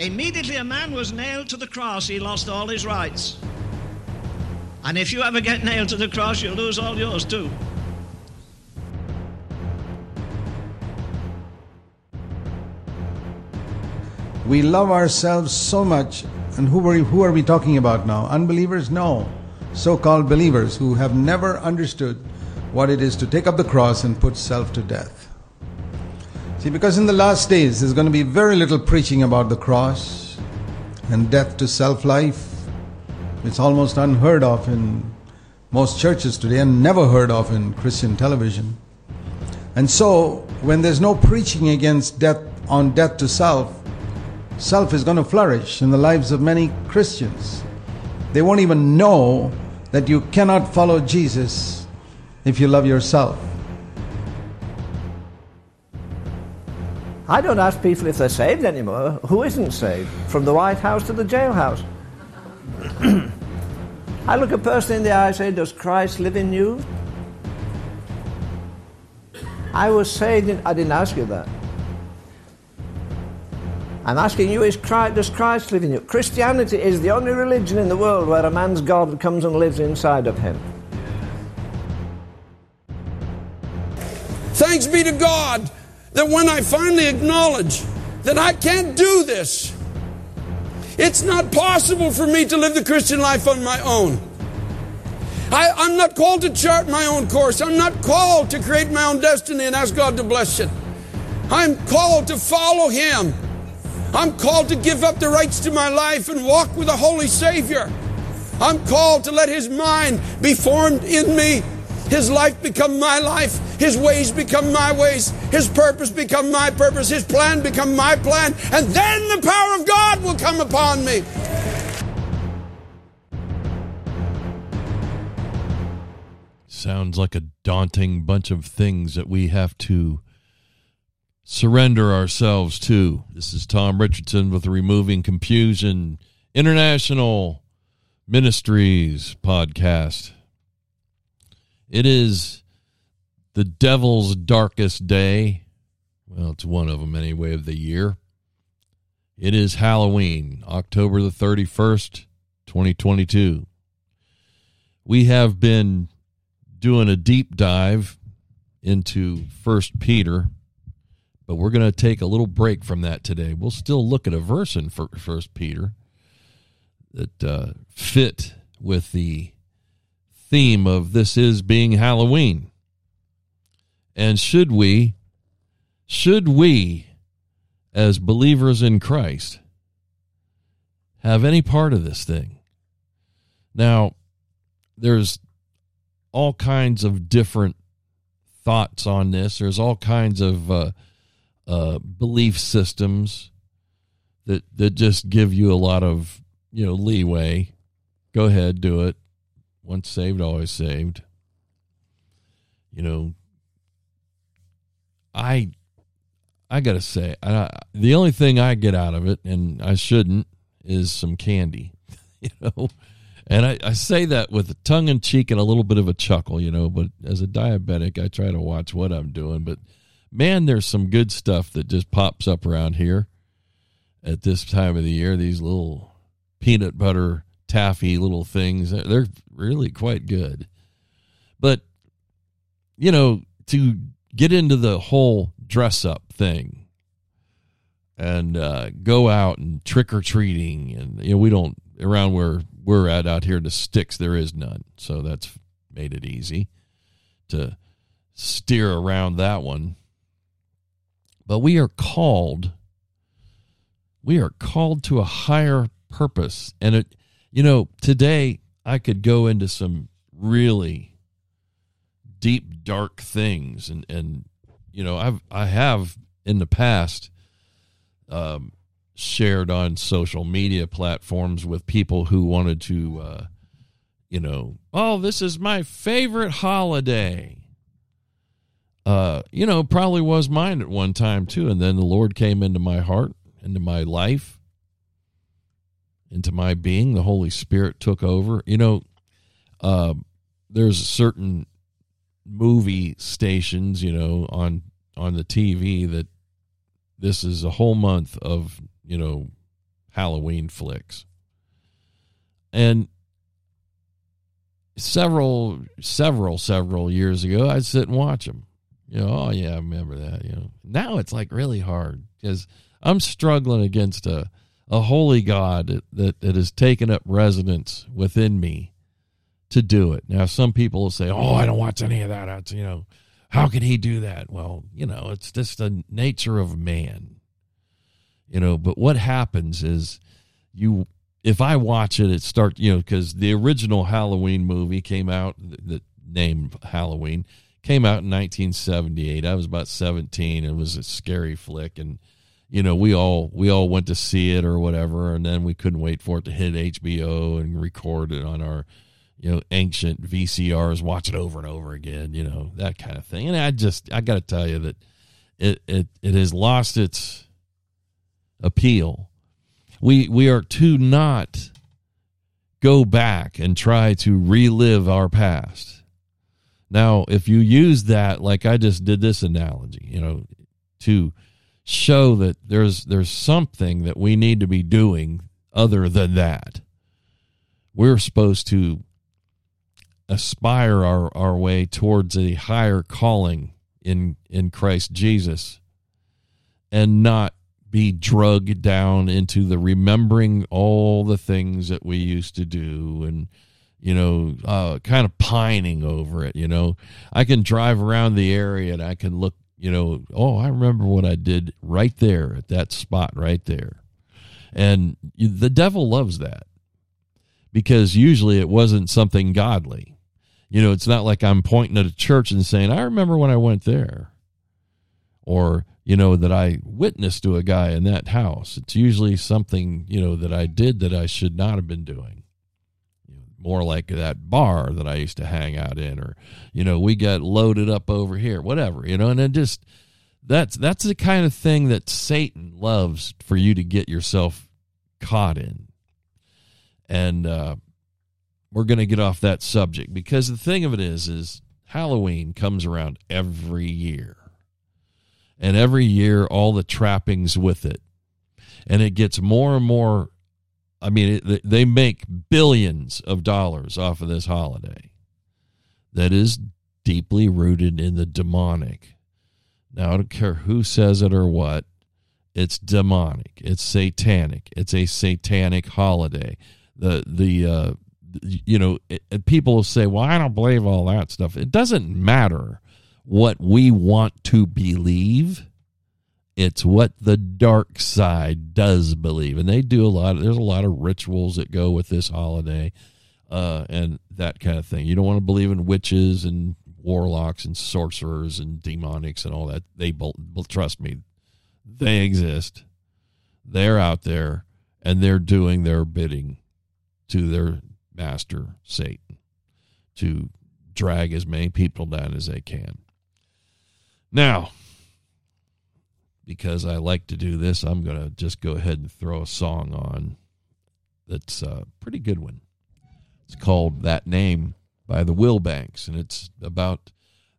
Immediately a man was nailed to the cross, he lost all his rights. And if you ever get nailed to the cross, you'll lose all yours too. We love ourselves so much. And who are, who are we talking about now? Unbelievers? No. So called believers who have never understood what it is to take up the cross and put self to death. See, because in the last days there's going to be very little preaching about the cross and death to self life. It's almost unheard of in most churches today and never heard of in Christian television. And so, when there's no preaching against death on death to self, self is going to flourish in the lives of many Christians. They won't even know that you cannot follow Jesus if you love yourself. I don't ask people if they're saved anymore. Who isn't saved? From the White House to the jailhouse. I look a person in the eye and say, Does Christ live in you? I was in, I didn't ask you that. I'm asking you, is Christ, does Christ live in you? Christianity is the only religion in the world where a man's God comes and lives inside of him. Thanks be to God that when I finally acknowledge that I can't do this, it's not possible for me to live the Christian life on my own. I, am not called to chart my own course. I'm not called to create my own destiny and ask God to bless it. I'm called to follow Him. I'm called to give up the rights to my life and walk with a holy Savior. I'm called to let His mind be formed in me his life become my life. His ways become my ways. His purpose become my purpose. His plan become my plan. And then the power of God will come upon me. Sounds like a daunting bunch of things that we have to surrender ourselves to. This is Tom Richardson with the Removing Confusion International Ministries podcast. It is the devil's darkest day. Well, it's one of them anyway of the year. It is Halloween, October the 31st, 2022. We have been doing a deep dive into First Peter, but we're going to take a little break from that today. We'll still look at a verse in First Peter that uh, fit with the theme of this is being Halloween. And should we, should we, as believers in Christ, have any part of this thing? Now, there's all kinds of different thoughts on this. There's all kinds of uh, uh, belief systems that that just give you a lot of you know leeway. Go ahead, do it. Once saved, always saved. You know, I I gotta say, I, the only thing I get out of it, and I shouldn't, is some candy. You know, and I, I say that with a tongue in cheek and a little bit of a chuckle. You know, but as a diabetic, I try to watch what I'm doing. But man, there's some good stuff that just pops up around here at this time of the year. These little peanut butter taffy little things. They're really quite good. But, you know, to get into the whole dress up thing and uh, go out and trick or treating, and, you know, we don't, around where we're at out here in the sticks, there is none. So that's made it easy to steer around that one. But we are called, we are called to a higher purpose. And it, you know, today I could go into some really deep, dark things, and and you know, I've I have in the past um, shared on social media platforms with people who wanted to, uh, you know, oh, this is my favorite holiday. Uh, you know, probably was mine at one time too, and then the Lord came into my heart, into my life, into my being. The Holy Spirit took over. You know, uh, there's certain movie stations, you know, on on the TV that this is a whole month of you know Halloween flicks. And several, several, several years ago, I'd sit and watch them. You know, oh yeah, I remember that. You know, now it's like really hard because I'm struggling against a a holy God that, that, has taken up residence within me to do it. Now, some people will say, "Oh, I don't watch any of that." That's you know, how can he do that? Well, you know, it's just the nature of man. You know, but what happens is you if I watch it, it start you know, because the original Halloween movie came out, the name Halloween came out in 1978. I was about 17. It was a scary flick, and you know, we all we all went to see it or whatever, and then we couldn't wait for it to hit HBO and record it on our, you know, ancient VCRs, watch it over and over again, you know, that kind of thing. And I just I got to tell you that it it it has lost its appeal. We we are to not go back and try to relive our past. Now, if you use that, like I just did this analogy, you know, to show that there's there's something that we need to be doing other than that. We're supposed to aspire our, our way towards a higher calling in in Christ Jesus and not be drugged down into the remembering all the things that we used to do and you know uh, kind of pining over it you know i can drive around the area and i can look you know oh i remember what i did right there at that spot right there and the devil loves that because usually it wasn't something godly you know it's not like i'm pointing at a church and saying i remember when i went there or you know, that I witnessed to a guy in that house. It's usually something, you know, that I did that I should not have been doing. More like that bar that I used to hang out in, or, you know, we got loaded up over here, whatever, you know, and then just that's that's the kind of thing that Satan loves for you to get yourself caught in. And uh, we're to get off that subject because the thing of it is, is Halloween comes around every year and every year all the trappings with it. And it gets more and more. I mean, it, they make billions of dollars off of this holiday that is deeply rooted in the demonic. Now, I don't care who says it or what, it's demonic, it's satanic, it's a satanic holiday. The, the, uh, you know, it, people will say, well, I don't believe all that stuff. It doesn't matter what we want to believe. It's what the dark side does believe. And they do a lot of, there's a lot of rituals that go with this holiday uh, and that kind of thing. You don't want to believe in witches and warlocks and sorcerers and demonics and all that. They, trust me, they exist. They're out there and they're doing their bidding to their master, Satan, to drag as many people down as they can. Now, because I like to do this, I'm going to just go ahead and throw a song on that's a pretty good one. It's called That Name by the Wilbanks, and it's about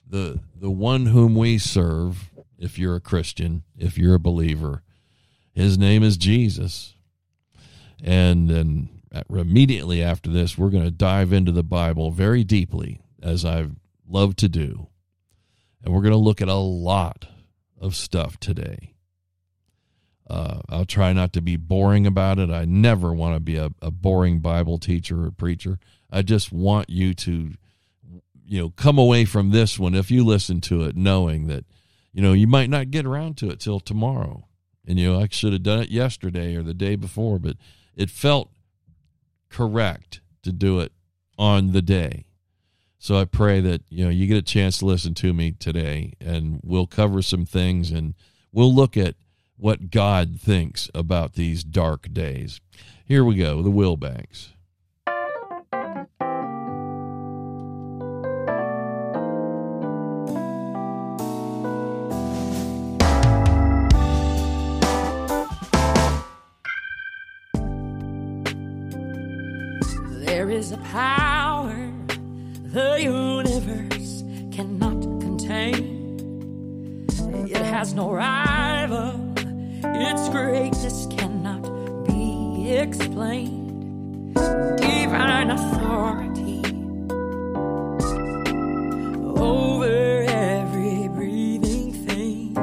the the one whom we serve if you're a Christian, if you're a believer. His name is Jesus. And then uh, immediately after this, we're going to dive into the Bible very deeply, as I love to do. And we're going to look at a lot of stuff today. Uh, I'll try not to be boring about it. I never want to be a, a boring Bible teacher or preacher. I just want you to, you know, come away from this one if you listen to it knowing that, you know, you might not get around to it till tomorrow. And, you know, I should have done it yesterday or the day before, but it felt correct to do it on the day. So I pray that you know you get a chance to listen to me today, and we'll cover some things, and we'll look at what God thinks about these dark days. Here we go, the Wilbanks. There no rival, its greatness cannot be explained. Divine authority over every breathing thing.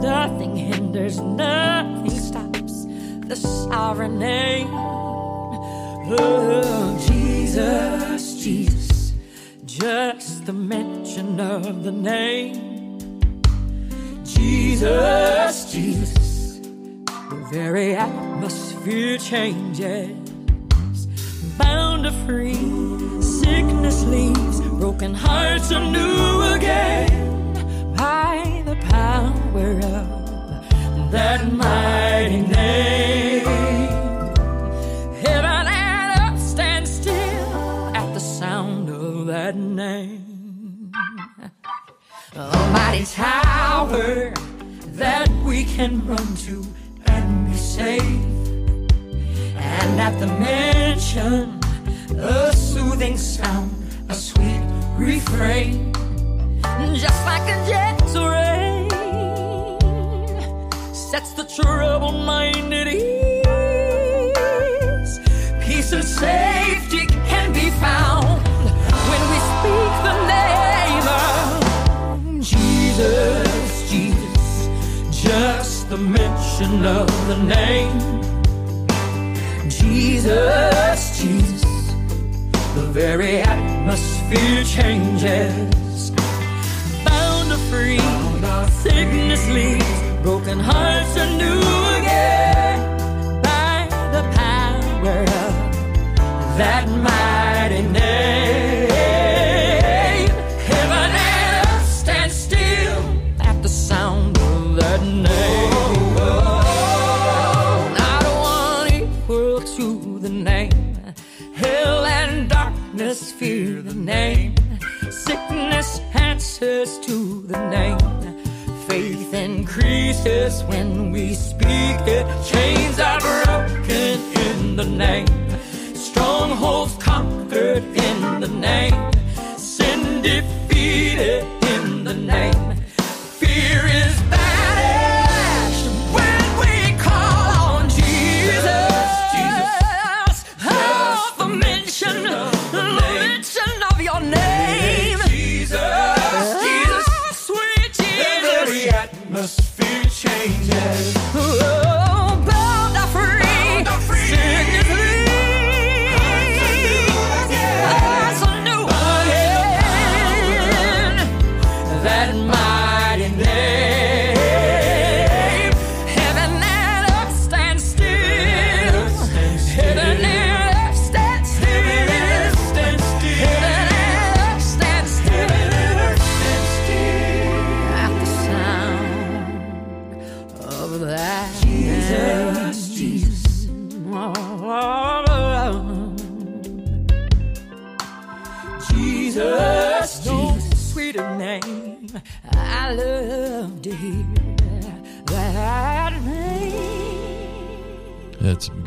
Nothing hinders, nothing stops the sovereign name. Oh, Jesus, Jesus, just the mention of the name. Jesus, Jesus, the very atmosphere changes. Bound to free, sickness leaves, broken hearts are new a soothing sound, a sweet refrain, just like a gentle rain, sets the troubled mind at ease. Peace and safety can be found when we speak the name of Jesus, Jesus, just the mention of the name. Jesus, Jesus, the very atmosphere changes. Bound to free, sickness leaves, broken hearts are new again. By the power of that mighty name. Answers to the name. Faith increases when we speak it. Chains are broken in the name. Strongholds conquered in the name.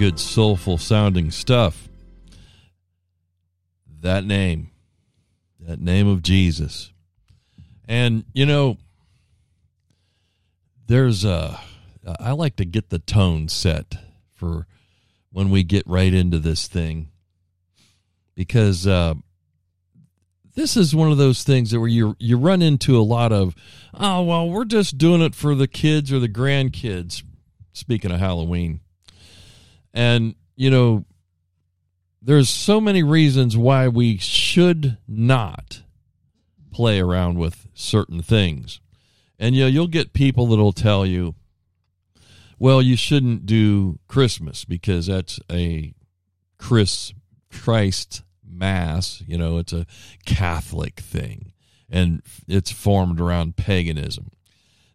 Good soulful sounding stuff. That name, that name of Jesus. And, you know, there's a, I like to get the tone set for when we get right into this thing because uh, this is one of those things that where you you run into a lot of oh well we're just doing it for the kids or the grandkids speaking of halloween and you know there's so many reasons why we should not play around with certain things. And you know you'll get people that'll tell you well you shouldn't do christmas because that's a chris christ mass you know it's a catholic thing. And it's formed around paganism.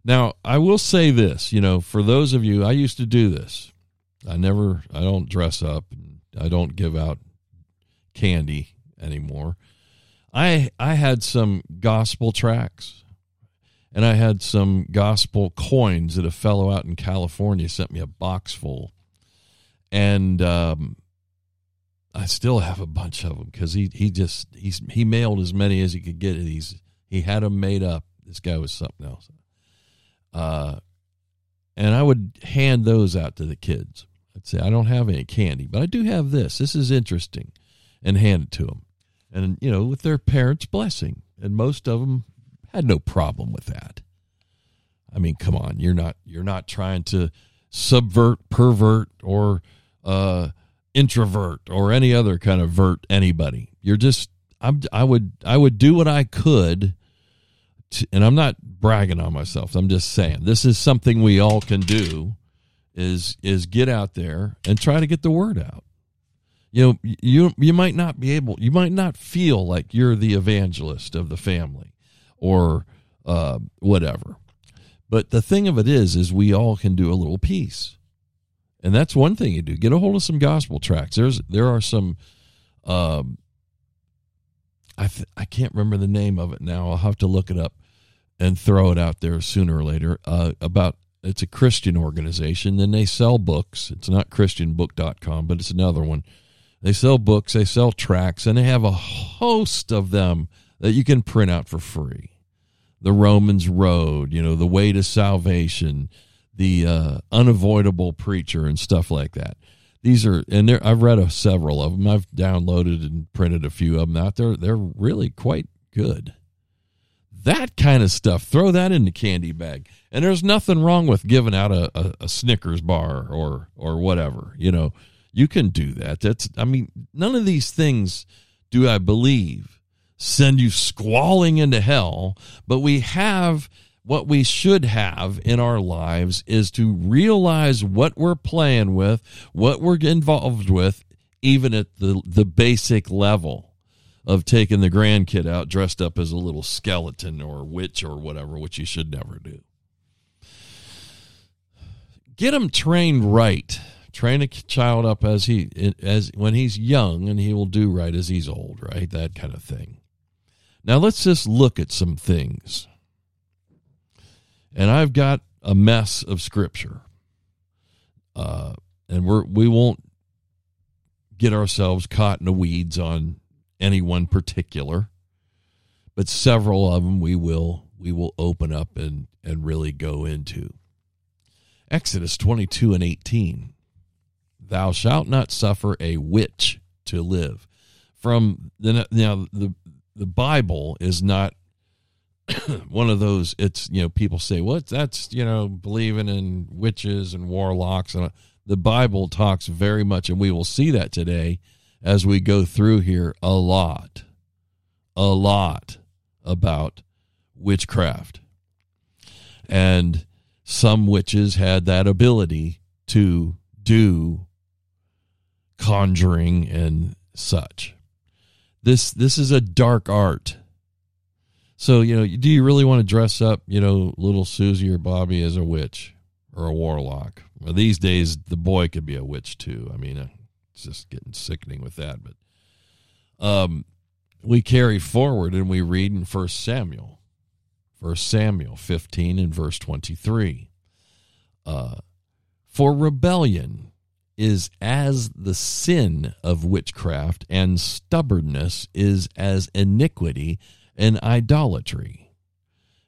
Now i will say this you know for those of you i used to do this i never i don't dress up i don't give out candy anymore i i had some gospel tracks and i had some gospel coins that a fellow out in california sent me a box full and um I still have a bunch of them because he he just he's he mailed as many as he could get. He's he had them made up. This guy was something else. Uh, and I would hand those out to the kids, I'd say, I don't have any candy, but I do have this. This is interesting. And hand it to them. And, you know, with their parents' blessing. And most of them had no problem with that. I mean, come on, you're not you're not trying to subvert, pervert, or uh, introvert or any other kind of vert anybody. You're just I'm I would I would do what I could to, and I'm not bragging on myself. I'm just saying this is something we all can do is is get out there and try to get the word out. You know, you you might not be able you might not feel like you're the evangelist of the family or uh, whatever. But the thing of it is is we all can do a little piece. And that's one thing you do. Get a hold of some gospel tracks. There's there are some um I th- I can't remember the name of it now. I'll have to look it up and throw it out there sooner or later. Uh, about it's a Christian organization. Then they sell books. It's not christianbook.com, but it's another one. They sell books, they sell tracks, and they have a host of them that you can print out for free. The Romans Road, you know, the way to salvation, the uh, unavoidable preacher, and stuff like that. These are, and I've read a, several of them. I've downloaded and printed a few of them out there. They're really quite good. That kind of stuff, throw that in the candy bag. And there's nothing wrong with giving out a, a, a Snickers bar or or whatever. You know, you can do that. That's, I mean, none of these things do I believe send you squalling into hell, but we have what we should have in our lives is to realize what we're playing with, what we're involved with, even at the, the basic level of taking the grandkid out dressed up as a little skeleton or witch or whatever, which you should never do. Get them trained right. Train a child up as he as when he's young, and he will do right as he's old. Right, that kind of thing. Now let's just look at some things. And I've got a mess of scripture. Uh, and we're we won't get ourselves caught in the weeds on any one particular, but several of them we will we will open up and and really go into. Exodus 22 and 18. Thou shalt not suffer a witch to live. From the now the the Bible is not one of those it's you know people say what well, that's you know believing in witches and warlocks and uh, the bible talks very much and we will see that today as we go through here a lot a lot about witchcraft and some witches had that ability to do conjuring and such this this is a dark art so, you know, do you really want to dress up, you know, little Susie or Bobby as a witch or a warlock? Well, these days, the boy could be a witch too. I mean, uh, it's just getting sickening with that. But um, we carry forward and we read in First Samuel, First Samuel 15 and verse 23. Uh, For rebellion is as the sin of witchcraft, and stubbornness is as iniquity and idolatry.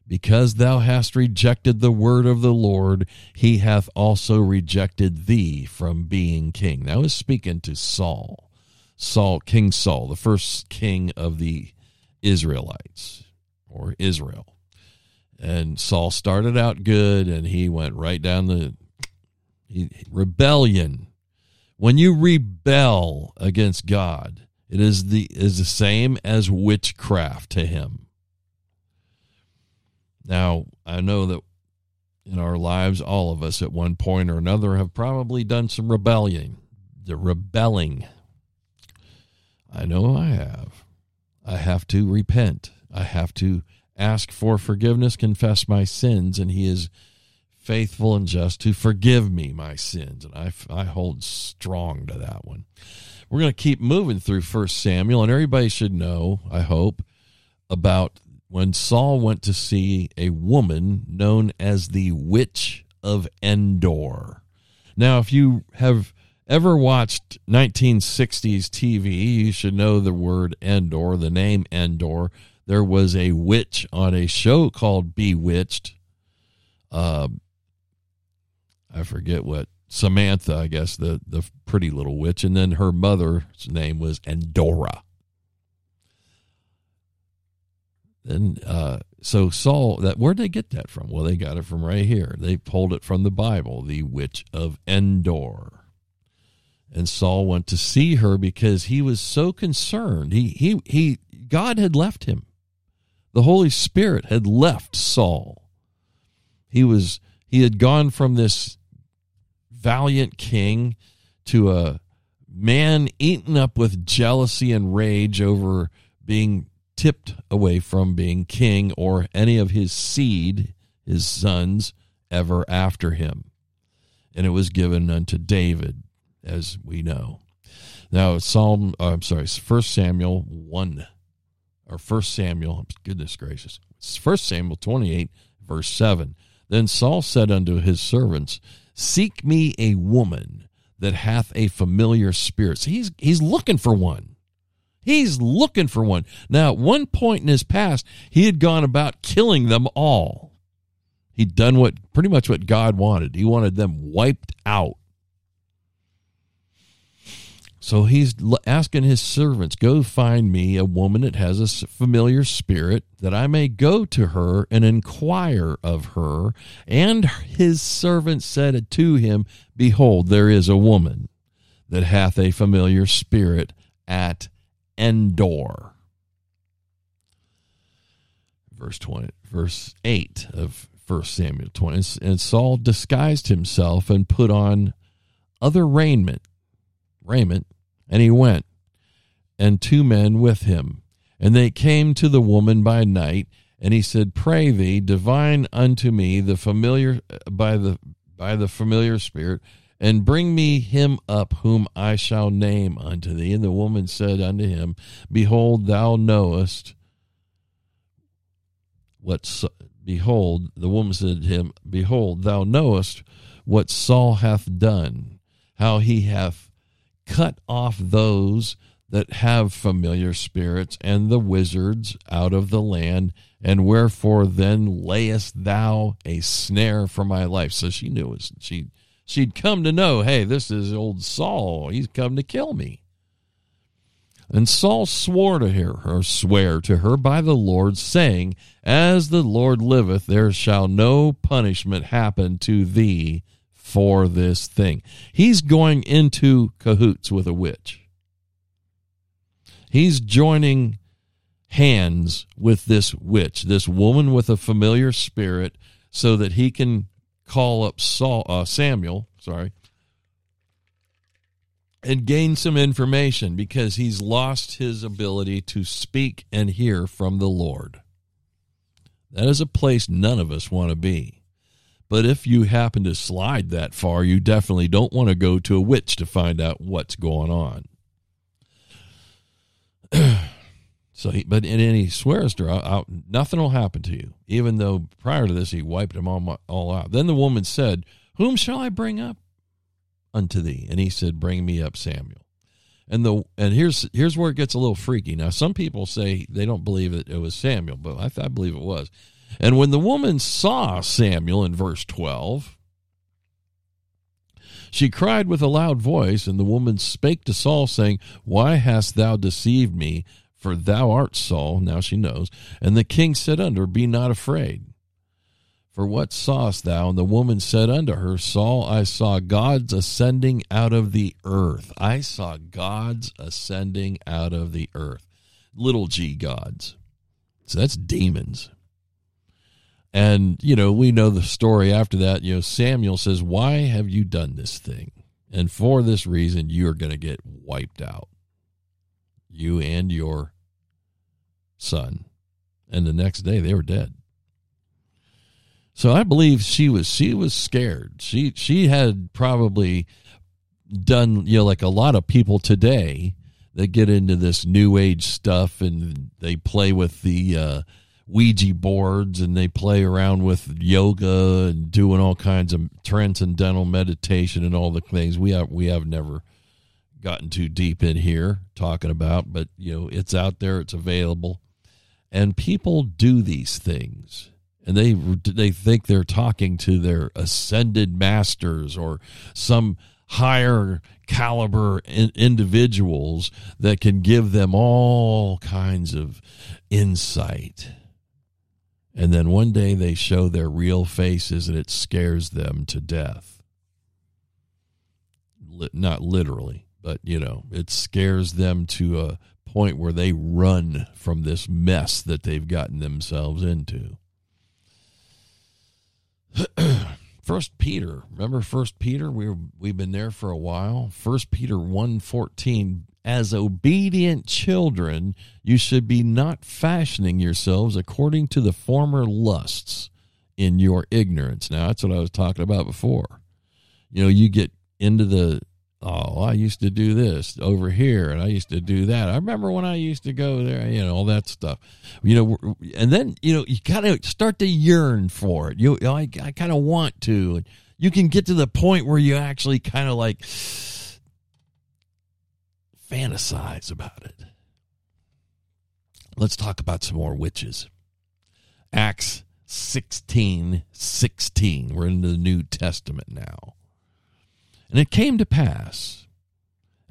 Because thou hast rejected the word of the Lord, he hath also rejected thee from being king. Now he's speaking to Saul. Saul, King Saul, the first king of the Israelites or Israel. And Saul started out good and he went right down the he, rebellion. When you rebel against God, it is the is the same as witchcraft to him. Now, I know that in our lives, all of us at one point or another have probably done some rebellion, the rebelling. I know I have. I have to repent. I have to ask for forgiveness, confess my sins, and He is faithful and just to forgive me my sins. And I, I hold strong to that one we're going to keep moving through First Samuel, and everybody should know, I hope, about when Saul went to see a woman known as the Witch of Endor. Now, if you have ever watched 1960s TV, you should know the word Endor, the name Endor. There was a witch on a show called Bewitched. Uh, I forget what Samantha, I guess, the, the pretty little witch, and then her mother's name was Endora. And uh, so Saul, that where'd they get that from? Well, they got it from right here. They pulled it from the Bible, the witch of Endor. And Saul went to see her because he was so concerned. He he he God had left him. The Holy Spirit had left Saul. He was he had gone from this valiant king to a man eaten up with jealousy and rage over being tipped away from being king or any of his seed, his sons, ever after him. And it was given unto David, as we know. Now, Psalm, uh, I'm sorry, First Samuel 1, or First Samuel, goodness gracious, First Samuel 28, verse 7. Then Saul said unto his servants, Seek me a woman that hath a familiar spirit. So he's, he's looking for one. He's looking for one. Now, at one point in his past, he had gone about killing them all. He'd done what pretty much what God wanted. He wanted them wiped out. So he's asking his servants, Go find me a woman that has a familiar spirit, that I may go to her and inquire of her. And his servant said to him, Behold, there is a woman that hath a familiar spirit at Endor. Verse 20, verse 8 of 1 Samuel 20. And Saul disguised himself and put on other raiment, raiment, and he went, and two men with him. And they came to the woman by night, and he said, Pray thee, divine unto me the familiar by the by the familiar spirit, and bring me him up whom I shall name unto thee. And the woman said unto him, Behold, thou knowest what. Behold, the woman said to him, Behold, thou knowest what Saul hath done, how he hath cut off those that have familiar spirits and the wizards out of the land. And wherefore then layest thou a snare for my life? So she knew it. She she'd come to know, hey, this is old Saul. He's come to kill me. And Saul swore to her, or swear to her by the Lord, saying, As the Lord liveth, there shall no punishment happen to thee for this thing. He's going into cahoots with a witch. He's joining hands with this witch, this woman with a familiar spirit, so that he can call up Saul, uh, Samuel, sorry, and gain some information because he's lost his ability to speak and hear from the Lord. That is a place none of us want to be. But if you happen to slide that far, you definitely don't want to go to a witch to find out what's going on. So, he, but and then he swears to her, I'll, nothing will happen to you, even though prior to this he wiped them all, all out. Then the woman said, Whom shall I bring up unto thee? And he said, Bring me up Samuel. And the and here's here's where it gets a little freaky. Now, some people say they don't believe that it was Samuel, but I, I believe it was. And when the woman saw Samuel in verse twelve, she cried with a loud voice, and the woman spake to Saul, saying, Why hast thou deceived me? For thou art Saul, now she knows. And the king said unto her, Be not afraid. For what sawest thou? And the woman said unto her, Saul, I saw gods ascending out of the earth. I saw gods ascending out of the earth. Little g gods. So that's demons. And, you know, we know the story after that. You know, Samuel says, Why have you done this thing? And for this reason, you are going to get wiped out. You and your son. And the next day they were dead. So I believe she was she was scared. She she had probably done you know like a lot of people today that get into this new age stuff and they play with the uh, Ouija boards and they play around with yoga and doing all kinds of transcendental meditation and all the things we have we have never gotten too deep in here talking about but you know it's out there it's available and people do these things. and they they think they're talking to their ascended masters or some higher caliber in, individuals that can give them all kinds of insight. And then one day they show their real faces and it scares them to death. Not literally, but you know, it scares them to a point where they run from this mess that they've gotten themselves into. First Peter, remember First Peter? We we've been there for a while. First Peter 1:14 as obedient children, you should be not fashioning yourselves according to the former lusts in your ignorance. Now, that's what I was talking about before. You know, you get into the oh, I used to do this over here and I used to do that. I remember when I used to go there, you know, all that stuff. You know, and then, you know, you kind of start to yearn for it. You, I, I kind of want to. You can get to the point where you actually kind of like fantasize about it. Let's talk about some more witches. Acts 16 16. We're in the New Testament now. And it came to pass,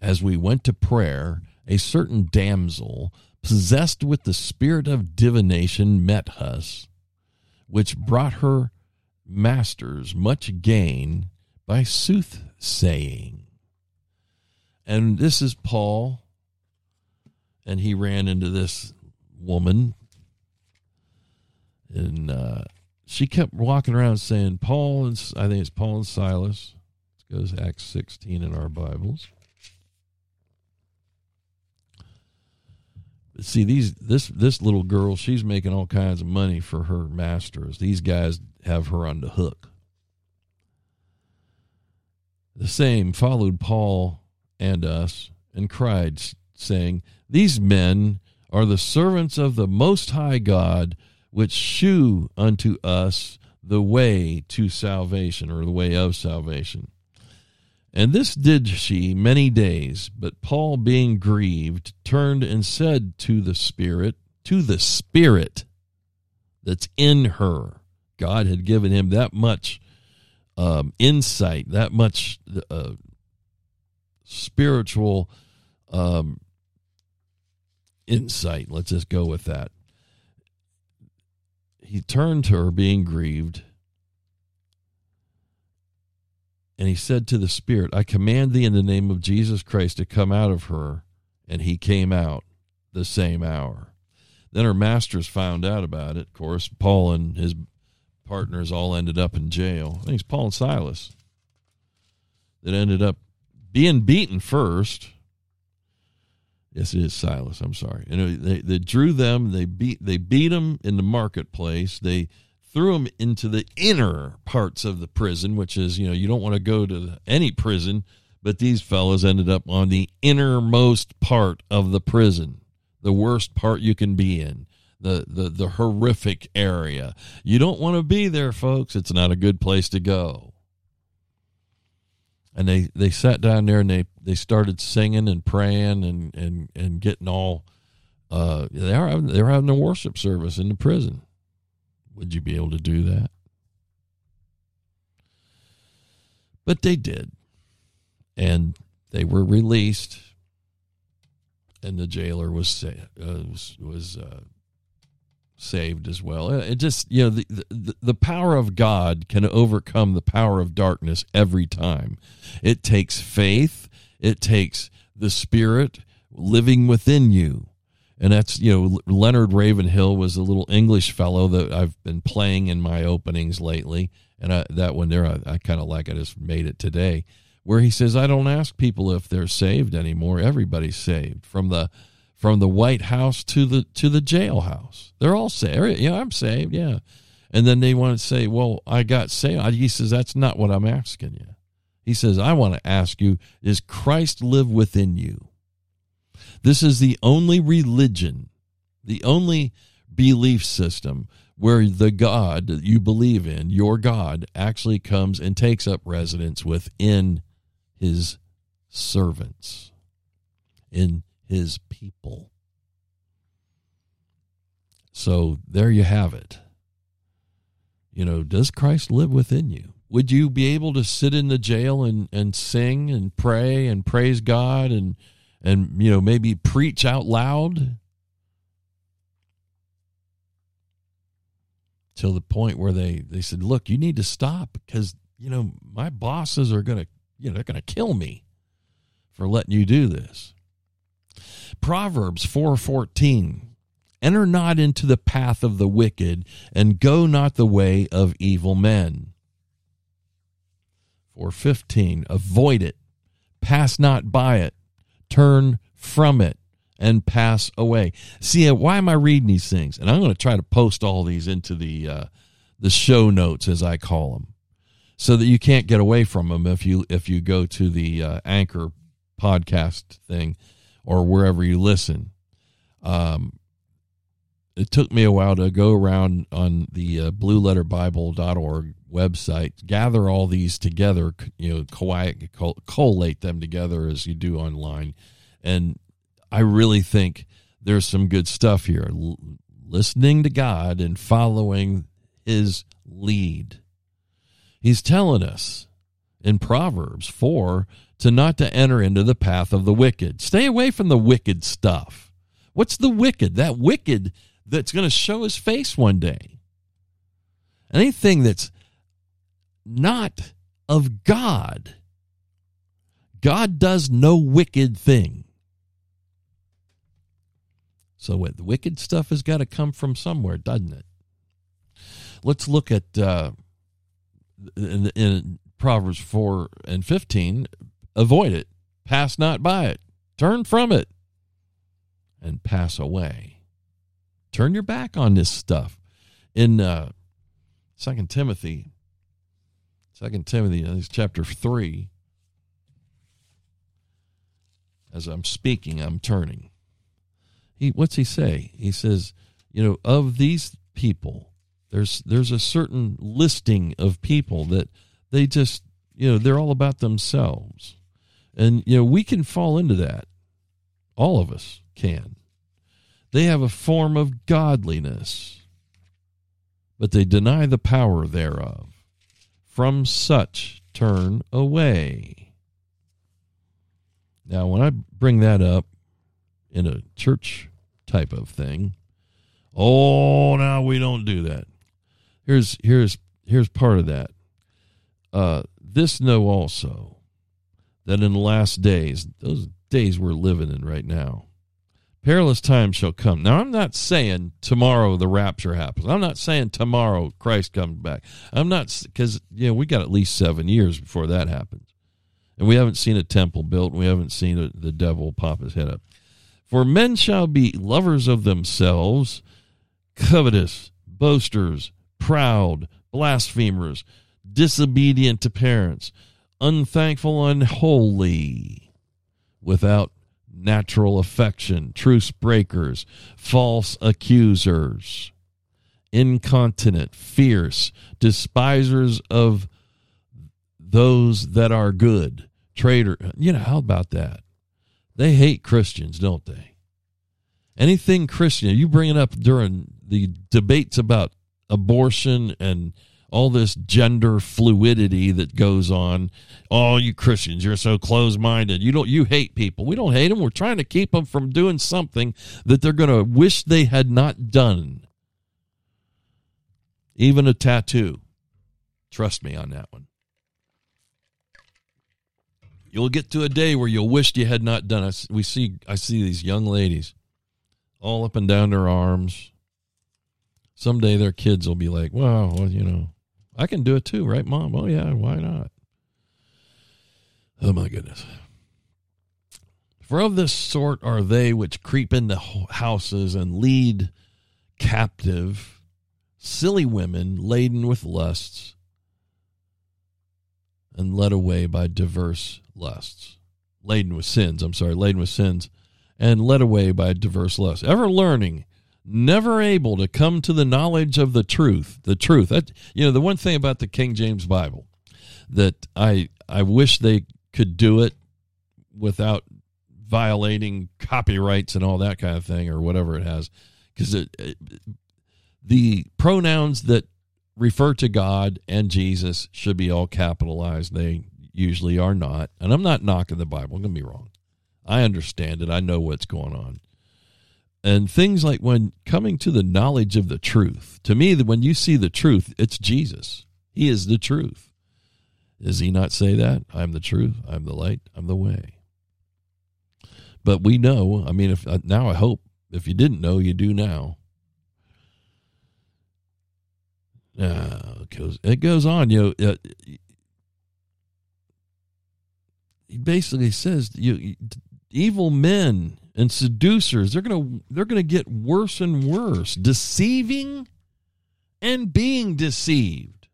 as we went to prayer, a certain damsel, possessed with the spirit of divination, met us, which brought her masters much gain by soothsaying. And this is Paul, and he ran into this woman, and uh, she kept walking around saying, Paul and I think it's Paul and Silas goes Acts 16 in our Bibles. See these this this little girl, she's making all kinds of money for her masters. These guys have her on the hook. The same followed Paul and us and cried, saying, These men are the servants of the Most High God, which shew unto us the way to salvation, or the way of salvation. And this did she many days. But Paul, being grieved, turned and said to the Spirit, to the Spirit that's in her. God had given him that much um, insight, that much uh, spiritual um, insight. Let's just go with that. He turned to her, being grieved And he said to the Spirit, I command thee in the name of Jesus Christ to come out of her. And he came out the same hour. Then her masters found out about it. Of course, Paul and his partners all ended up in jail. I think it's Paul and Silas that ended up being beaten first. Yes, it is Silas. I'm sorry. And they, they drew them. They beat. They beat them in the marketplace. They threw him into the inner parts of the prison, which is, you know, you don't want to go to any prison, but these fellows ended up on the innermost part of the prison, the worst part you can be in. The, the the horrific area. You don't want to be there, folks. It's not a good place to go. And they, they sat down there and they, they started singing and praying and, and, and getting all uh, they are they were having a worship service in the prison. Would you be able to do that? But they did. And they were released, and the jailer was sa- uh, was, was uh, saved as well. Uh, it just you know the, the the power of God can overcome the power of darkness every time. It takes faith. It takes the Spirit living within you and that's you know Leonard Ravenhill was a little English fellow that I've been playing in my openings lately, and I, that one there I, I kind of like. I just made it today, where he says I don't ask people if they're saved anymore. Everybody's saved from the from the White House to the to the jailhouse. They're all saved. Yeah, I'm saved. Yeah, and then they want to say, well, I got saved. He says that's not what I'm asking you. He says I want to ask you: Is Christ live within you? This is the only religion, the only belief system where the God that you believe in, your God, actually comes and takes up residence within his servants, in his people. So there you have it. You know, does Christ live within you? Would you be able to sit in the jail and, and sing and pray and praise God and and you know maybe preach out loud till the point where they they said, "Look, you need to stop because you know my bosses are gonna you know they're gonna kill me for letting you do this." Proverbs four fourteen. Enter not into the path of the wicked, and go not the way of evil men. 415. Avoid it, pass not by it, turn from it, and pass away. See, uh, why am I reading these things? And I'm going to try to post all these into the uh, the show notes, as I call them, so that you can't get away from them if you if you go to the uh, Anchor podcast thing or wherever you listen. Um, it took me a while to go around on the uh, blueletterbible.org website, gather all these together, you know, collate them together as you do online. And I really think there's some good stuff here. L- listening to God and following his lead. He's telling us in Proverbs 4 to not to enter into the path of the wicked. Stay away from the wicked stuff. What's the wicked? That wicked that's going to show his face one day. Anything that's not of God. God does no wicked thing. So what, the wicked stuff has got to come from somewhere, doesn't it? Let's look at uh, in, in Proverbs 4 and 15 avoid it, pass not by it, turn from it, and pass away. Turn your back on this stuff. In uh, 2 Timothy, 2 Timothy, uh, chapter 3, as I'm speaking, I'm turning. He, what's he say? He says, you know, of these people, there's there's a certain listing of people that they just, you know, they're all about themselves. And you know, we can fall into that. All of us can. They have a form of godliness, but they deny the power thereof. From such turn away. Now, when I bring that up in a church type of thing, oh, now we don't do that. Here's here's here's part of that. Uh, this know also that in the last days, those days we're living in right now, perilous times shall come. Now, I'm not saying tomorrow the rapture happens. I'm not saying tomorrow Christ comes back. I'm not, because, you know, we got at least seven years before that happens. And we haven't seen a temple built, and we haven't seen a, the devil pop his head up. For men shall be lovers of themselves, covetous, boasters, proud, blasphemers, disobedient to parents, unthankful, unholy, without natural affection, truce breakers, false accusers, incontinent, fierce, despisers of those that are good, traitor. You know, how about that? They hate Christians, don't they? Anything Christian, you bring it up during the debates about abortion and all this gender fluidity that goes on. Oh, you Christians, you're so close-minded. You don't you hate people. We don't hate them. We're trying to keep them from doing something that they're going to wish they had not done. Even a tattoo. Trust me on that one. You'll get to a day where you'll wish you had not done it. We see I see these young ladies all up and down their arms. Someday their kids will be like, "Wow, well, you know, I can do it too, right, mom? Oh, yeah, why not? Oh, my goodness. For of this sort are they which creep into houses and lead captive silly women laden with lusts and led away by diverse lusts. Laden with sins, I'm sorry, laden with sins and led away by diverse lusts. Ever learning never able to come to the knowledge of the truth. The truth. That, you know, the one thing about the King James Bible that I I wish they could do it without violating copyrights and all that kind of thing or whatever it has because it, it, the pronouns that refer to God and Jesus should be all capitalized. They usually are not. And I'm not knocking the Bible, don't get me wrong. I understand it. I know what's going on. And things like when coming to the knowledge of the truth. To me, when you see the truth, it's Jesus. He is the truth. Does he not say that? I'm the truth. I'm the light. I'm the way. But we know. I mean, if uh, now I hope if you didn't know, you do now. Uh, it goes, it goes on. You know, uh, he basically says you evil men and seducers they're gonna they're gonna get worse and worse, deceiving and being deceived.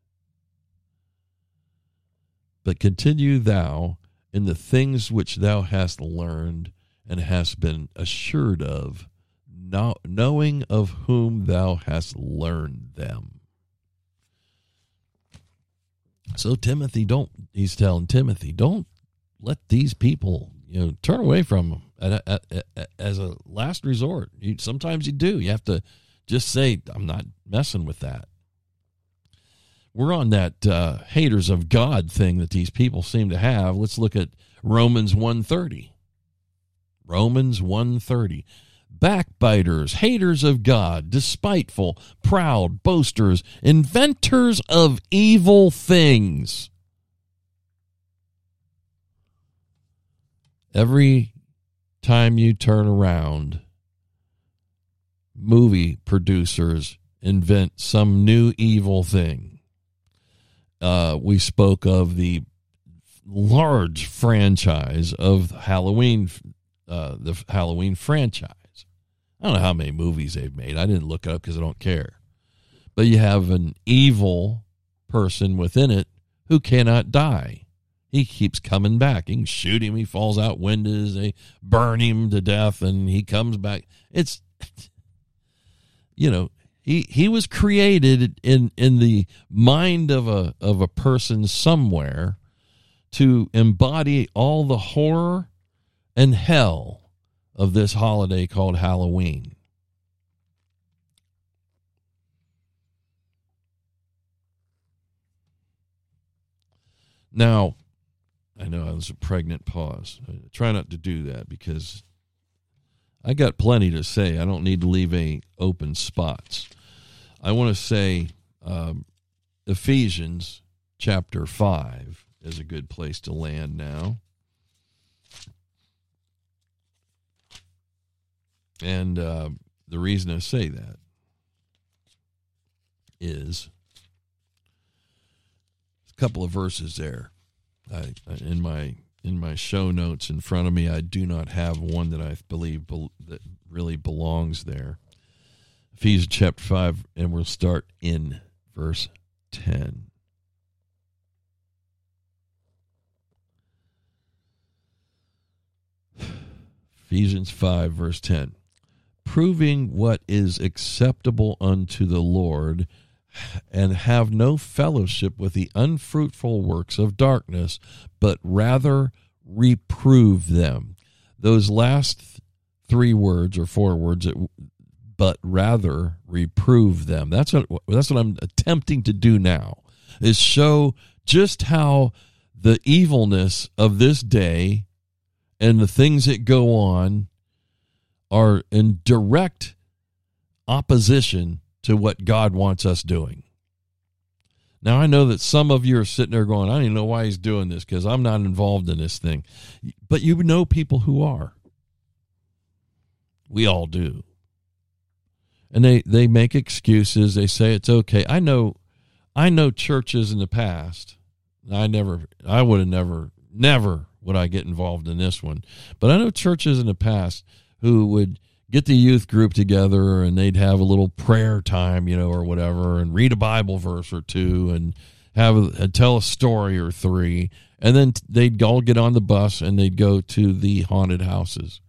But continue thou in the things which thou hast learned and hast been assured of, knowing of whom thou hast learned them. So Timothy, don't he's telling Timothy, don't let these people, you know, turn away from them at, at, at, as a last resort. You, sometimes you do. You have to just say, I'm not messing with that. We're on that uh, haters of God thing that these people seem to have. Let's look at Romans 130. Romans 130 backbiters, haters of God, despiteful, proud, boasters, inventors of evil things. Every time you turn around, movie producers invent some new evil thing. Uh, we spoke of the large franchise of Halloween, uh, the Halloween franchise. I don't know how many movies they've made. I didn't look up because I don't care. But you have an evil person within it who cannot die. He keeps coming back. You can shoot him. He falls out windows. They burn him to death, and he comes back. It's, you know, he he was created in in the mind of a of a person somewhere to embody all the horror and hell of this holiday called Halloween. Now, I know I was a pregnant pause. I try not to do that because I got plenty to say. I don't need to leave any open spots. I want to say um, Ephesians chapter 5 is a good place to land now. And uh, the reason I say that is a couple of verses there. I, in my in my show notes in front of me, I do not have one that I believe be, that really belongs there. Ephesians chapter five, and we'll start in verse ten. Ephesians 5, verse 10 proving what is acceptable unto the Lord, and have no fellowship with the unfruitful works of darkness, but rather reprove them. Those last three words or four words, but rather reprove them. That's what that's what I'm attempting to do now. Is show just how the evilness of this day and the things that go on are in direct opposition to what God wants us doing. Now, I know that some of you are sitting there going, I don't even know why he's doing this because I'm not involved in this thing. But you know people who are. We all do. And they, they make excuses. They say it's okay. I know I know churches in the past. I never I would have never never would I get involved in this one. But I know churches in the past who would get the youth group together and they'd have a little prayer time, you know, or whatever, and read a Bible verse or two and have a, tell a story or three, and then they'd all get on the bus and they'd go to the haunted houses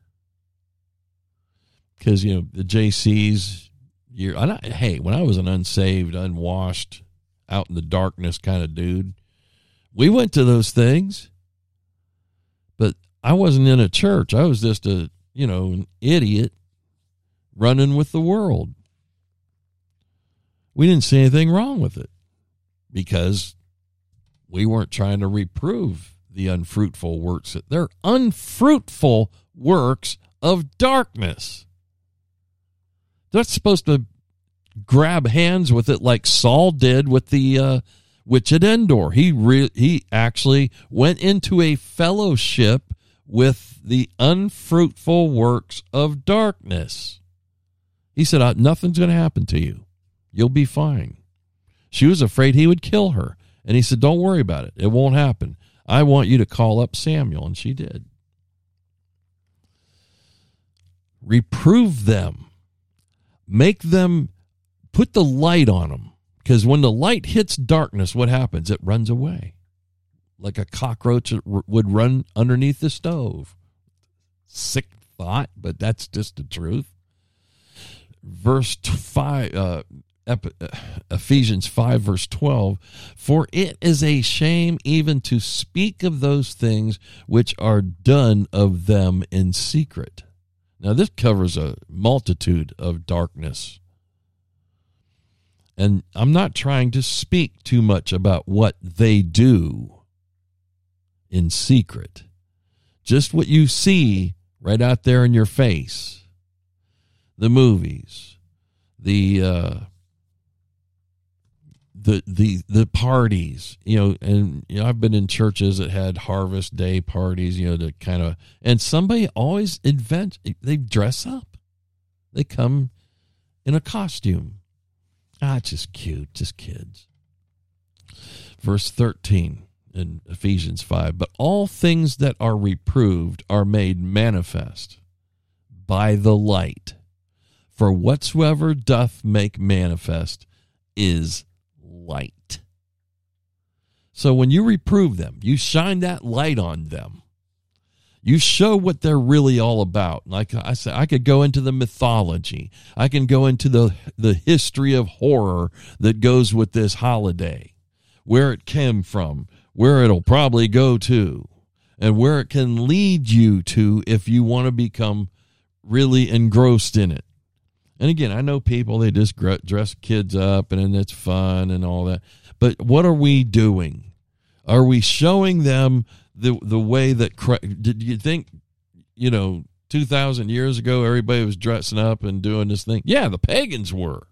because you know the JCs. You're, I, hey, when I was an unsaved, unwashed, out in the darkness kind of dude, we went to those things, but I wasn't in a church. I was just a you know, an idiot running with the world. We didn't see anything wrong with it. because we weren't trying to reprove the unfruitful works. They're unfruitful works of darkness. They're supposed to grab hands with it like Saul did with the uh, witch at Endor. He re- he actually went into a fellowship with the unfruitful works of darkness. He said, "Nothing's going to happen to you. You'll be fine." She was afraid he would kill her, and he said, "Don't worry about it. It won't happen. I want you to call up Samuel," and she did. Reprove them. Make them put the light on them because when the light hits darkness, what happens? It runs away like a cockroach would run underneath the stove. Sick thought, but that's just the truth. Verse 5, uh, uh, Ephesians 5, verse 12 For it is a shame even to speak of those things which are done of them in secret. Now, this covers a multitude of darkness and I'm not trying to speak too much about what they do in secret. Just what you see right out there in your face. The movies, the uh, the the the parties, you know, and you know, I've been in churches that had harvest day parties, you know, to kind of and somebody always invent they dress up. They come in a costume Ah, just cute, just kids. Verse 13 in Ephesians 5 But all things that are reproved are made manifest by the light. For whatsoever doth make manifest is light. So when you reprove them, you shine that light on them you show what they're really all about. Like I said, I could go into the mythology. I can go into the the history of horror that goes with this holiday, where it came from, where it'll probably go to, and where it can lead you to if you want to become really engrossed in it. And again, I know people they just dress kids up and, and it's fun and all that. But what are we doing? Are we showing them the the way that did you think you know 2000 years ago everybody was dressing up and doing this thing yeah the pagans were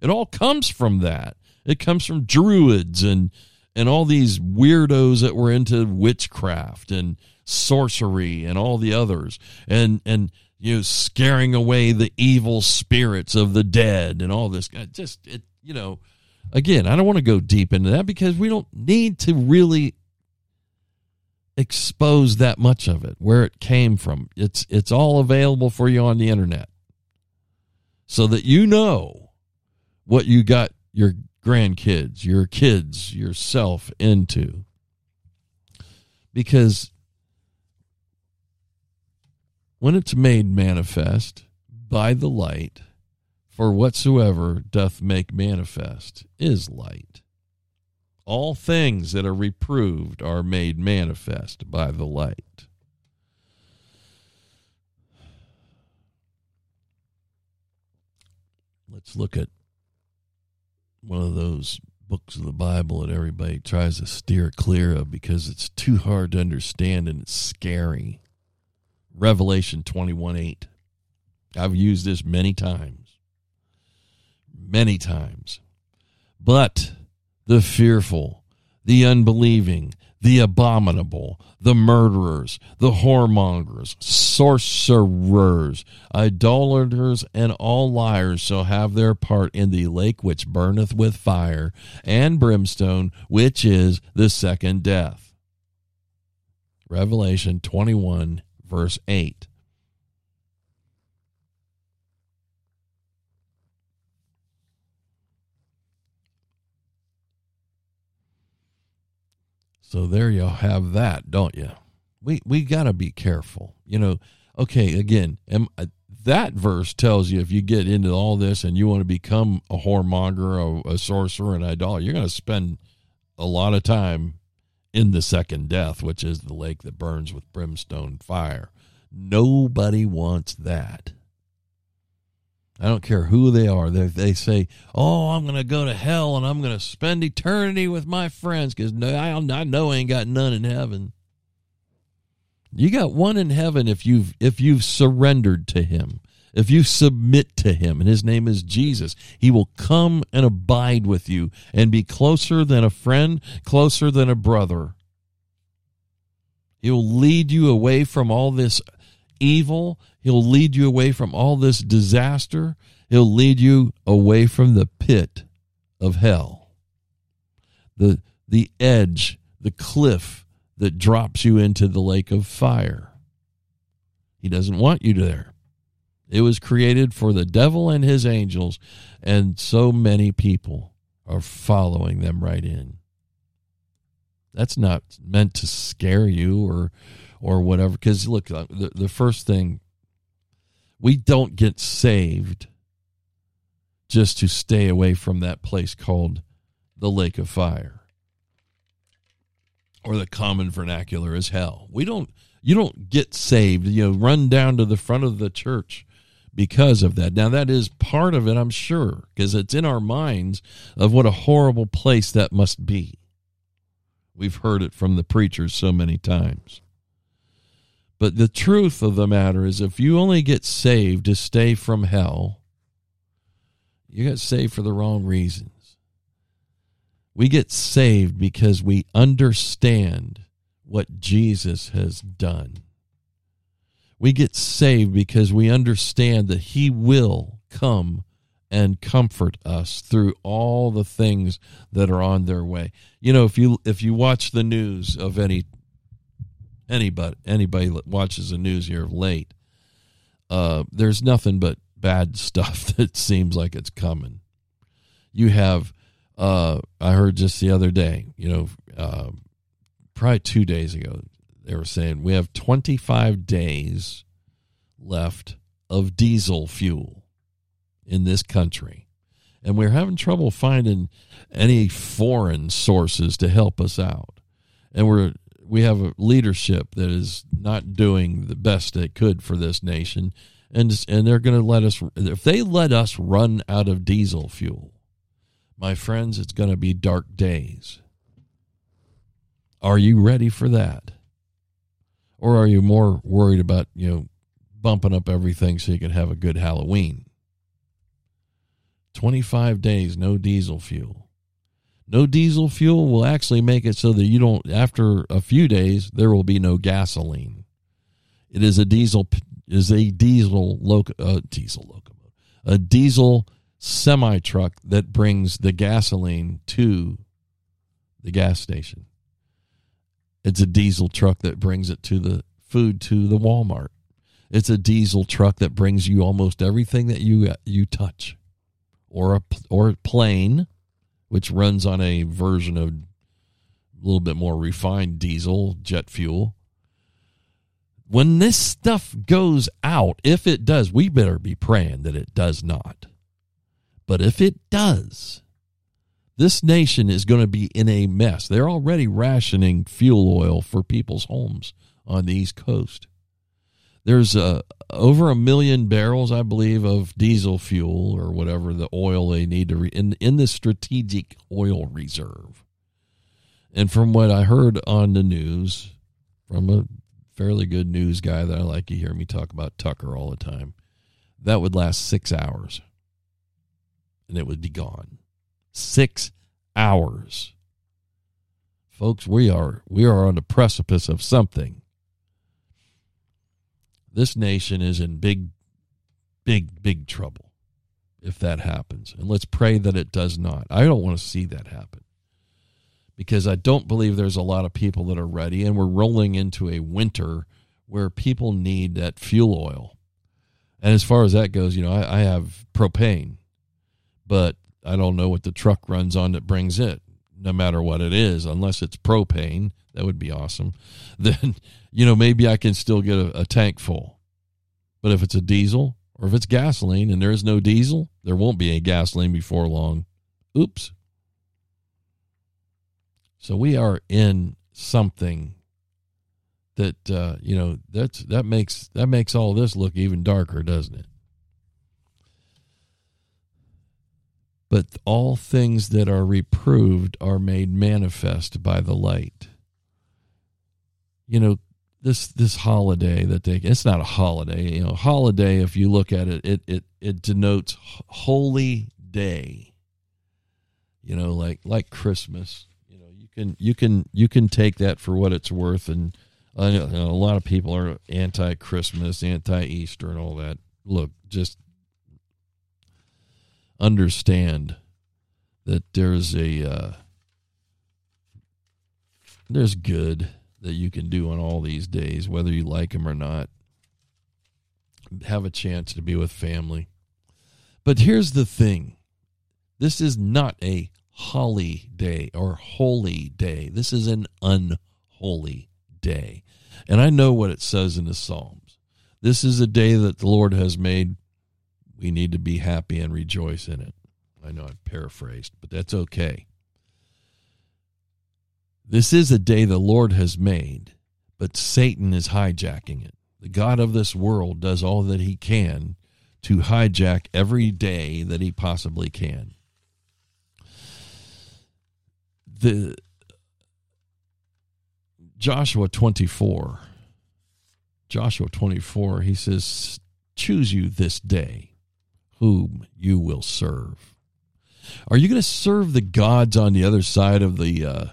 it all comes from that it comes from druids and and all these weirdos that were into witchcraft and sorcery and all the others and and you know scaring away the evil spirits of the dead and all this just it you know again i don't want to go deep into that because we don't need to really expose that much of it, where it came from. It's it's all available for you on the internet. So that you know what you got your grandkids, your kids, yourself into. Because when it's made manifest by the light, for whatsoever doth make manifest is light. All things that are reproved are made manifest by the light. Let's look at one of those books of the Bible that everybody tries to steer clear of because it's too hard to understand and it's scary. Revelation 21 8. I've used this many times. Many times. But the fearful, the unbelieving, the abominable, the murderers, the whoremongers, sorcerers, idolaters, and all liars shall have their part in the lake which burneth with fire and brimstone, which is the second death. Revelation 21, verse 8. So there you have that, don't you? We we got to be careful. You know, okay, again, am, uh, that verse tells you if you get into all this and you want to become a whoremonger, a, a sorcerer, an idol, you're going to spend a lot of time in the second death, which is the lake that burns with brimstone fire. Nobody wants that. I don't care who they are. They, they say, "Oh, I'm going to go to hell and I'm going to spend eternity with my friends because no, I, I know I ain't got none in heaven." You got one in heaven if you've if you've surrendered to Him, if you submit to Him, and His name is Jesus. He will come and abide with you and be closer than a friend, closer than a brother. He'll lead you away from all this evil. He'll lead you away from all this disaster. He'll lead you away from the pit of hell. The the edge, the cliff that drops you into the lake of fire. He doesn't want you there. It was created for the devil and his angels, and so many people are following them right in. That's not meant to scare you or or whatever. Because look, uh, the, the first thing we don't get saved just to stay away from that place called the lake of fire or the common vernacular is hell. We don't you don't get saved, you know, run down to the front of the church because of that. Now that is part of it, I'm sure, because it's in our minds of what a horrible place that must be. We've heard it from the preachers so many times. But the truth of the matter is if you only get saved to stay from hell, you got saved for the wrong reasons. We get saved because we understand what Jesus has done. We get saved because we understand that He will come and comfort us through all the things that are on their way. You know, if you if you watch the news of any anybody anybody that watches the news here late, uh, there's nothing but bad stuff that seems like it's coming. You have uh, I heard just the other day, you know, uh, probably two days ago, they were saying we have 25 days left of diesel fuel in this country. And we're having trouble finding any foreign sources to help us out. And we're we have a leadership that is not doing the best they could for this nation and and they're going to let us if they let us run out of diesel fuel my friends, it's going to be dark days. Are you ready for that? Or are you more worried about, you know, bumping up everything so you can have a good Halloween? 25 days, no diesel fuel. No diesel fuel will actually make it so that you don't, after a few days, there will be no gasoline. It is a diesel, is a diesel, loco, uh, diesel locomotive, a diesel semi truck that brings the gasoline to the gas station. It's a diesel truck that brings it to the food to the Walmart. It's a diesel truck that brings you almost everything that you you touch, or a or a plane, which runs on a version of a little bit more refined diesel jet fuel. When this stuff goes out, if it does, we better be praying that it does not but if it does, this nation is going to be in a mess. They're already rationing fuel oil for people's homes on the East Coast. There's uh, over a million barrels, I believe, of diesel fuel or whatever the oil they need to re- in in the strategic oil reserve. And from what I heard on the news, from a fairly good news guy that I like, to hear me talk about Tucker all the time, that would last six hours and it would be gone. Six hours. Folks, we are we are on the precipice of something. This nation is in big, big, big trouble if that happens. And let's pray that it does not. I don't want to see that happen because I don't believe there's a lot of people that are ready, and we're rolling into a winter where people need that fuel oil. And as far as that goes, you know, I, I have propane but I don't know what the truck runs on that brings it, no matter what it is, unless it's propane. That would be awesome. Then, you know, maybe I can still get a, a tank full. But if it's a diesel or if it's gasoline and there is no diesel, there won't be a gasoline before long. Oops. So we are in something that uh, you know that's that makes that makes all this look even darker, doesn't it? But all things that are reproved are made manifest by the light. You know, this this holiday that they it's not a holiday, you know, holiday if you look at it, it it it denotes holy day. You know, like like Christmas. You know, you can you can you can take that for what it's worth and I know, you know, a lot of people are anti Christmas, anti Easter, and all that. Look, just understand that there's a uh, there's good that you can do on all these days, whether you like them or not. Have a chance to be with family. But here's the thing this is not a holy day or holy day. This is an unholy day. And I know what it says in the Psalms. This is a day that the Lord has made. We need to be happy and rejoice in it. I know I paraphrased, but that's okay. This is a day the Lord has made, but Satan is hijacking it. The God of this world does all that he can to hijack every day that he possibly can. The Joshua 24. Joshua 24, he says, Choose you this day whom you will serve. Are you going to serve the gods on the other side of the uh,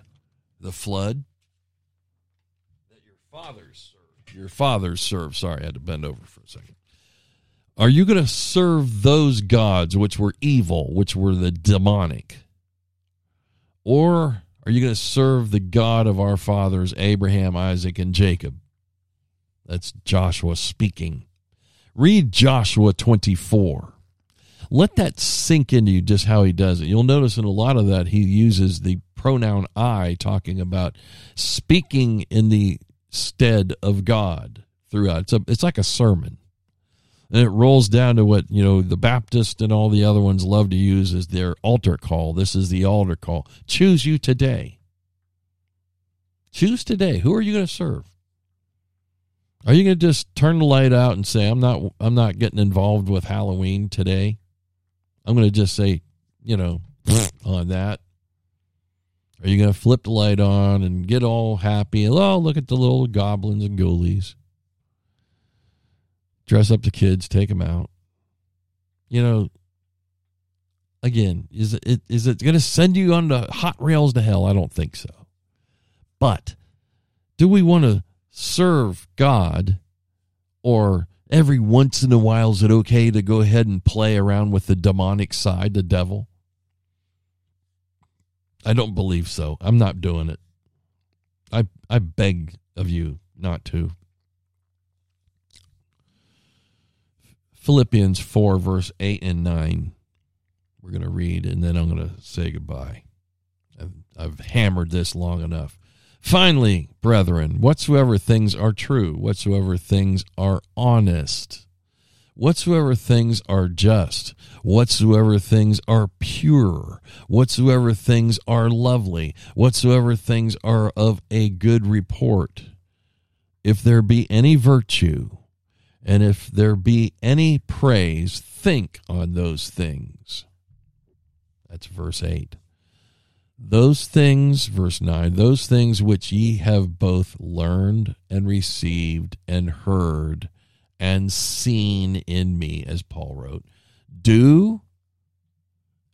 the flood that your fathers served? Your fathers served. Sorry, I had to bend over for a second. Are you going to serve those gods which were evil, which were the demonic? Or are you going to serve the God of our fathers, Abraham, Isaac, and Jacob? That's Joshua speaking. Read Joshua 24. Let that sink into you just how he does it. You'll notice in a lot of that, he uses the pronoun I, talking about speaking in the stead of God throughout. It's, a, it's like a sermon. And it rolls down to what, you know, the Baptist and all the other ones love to use as their altar call. This is the altar call. Choose you today. Choose today. Who are you going to serve? Are you going to just turn the light out and say, "I'm not I'm not getting involved with Halloween today"? I'm going to just say, you know, on that. Are you going to flip the light on and get all happy? Oh, look at the little goblins and ghoulies dress up the kids, take them out. You know, again, is it is it going to send you on the hot rails to hell? I don't think so. But do we want to serve God or every once in a while is it okay to go ahead and play around with the demonic side, the devil? I don't believe so. I'm not doing it. I I beg of you not to. Philippians 4, verse 8 and 9. We're going to read, and then I'm going to say goodbye. I've, I've hammered this long enough. Finally, brethren, whatsoever things are true, whatsoever things are honest, whatsoever things are just, whatsoever things are pure, whatsoever things are lovely, whatsoever things are of a good report, if there be any virtue, and if there be any praise, think on those things. That's verse 8. Those things, verse 9, those things which ye have both learned and received and heard and seen in me, as Paul wrote, do,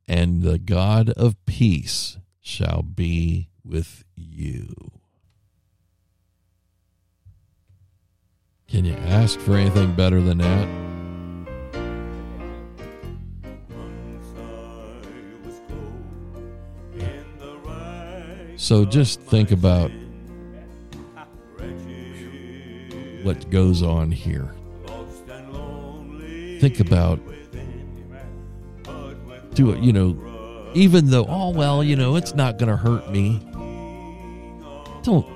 and the God of peace shall be with you. Can you ask for anything better than that? So just think about what goes on here. Think about do it, you know, even though, oh well, you know, it's not going to hurt me. Don't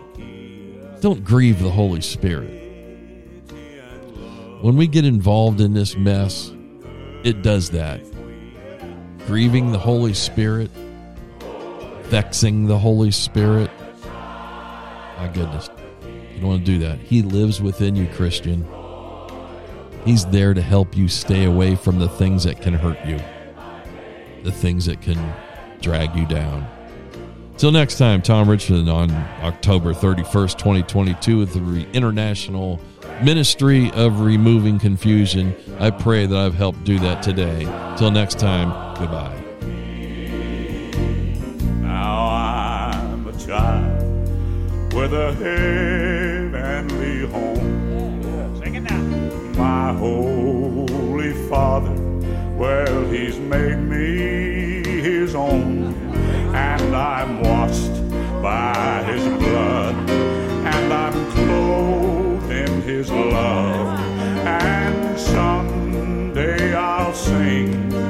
don't grieve the Holy Spirit. When we get involved in this mess, it does that. Grieving the Holy Spirit, vexing the Holy Spirit. My goodness. You don't want to do that. He lives within you, Christian. He's there to help you stay away from the things that can hurt you. the things that can drag you down. Till next time, Tom Richmond on October 31st, 2022, with the International Ministry of Removing Confusion. I pray that I've helped do that today. Till next time, goodbye. With a heavenly home. Sing it now. My holy Father, well, He's made me His own, and I'm washed by His blood, and I'm clothed in His love, and someday I'll sing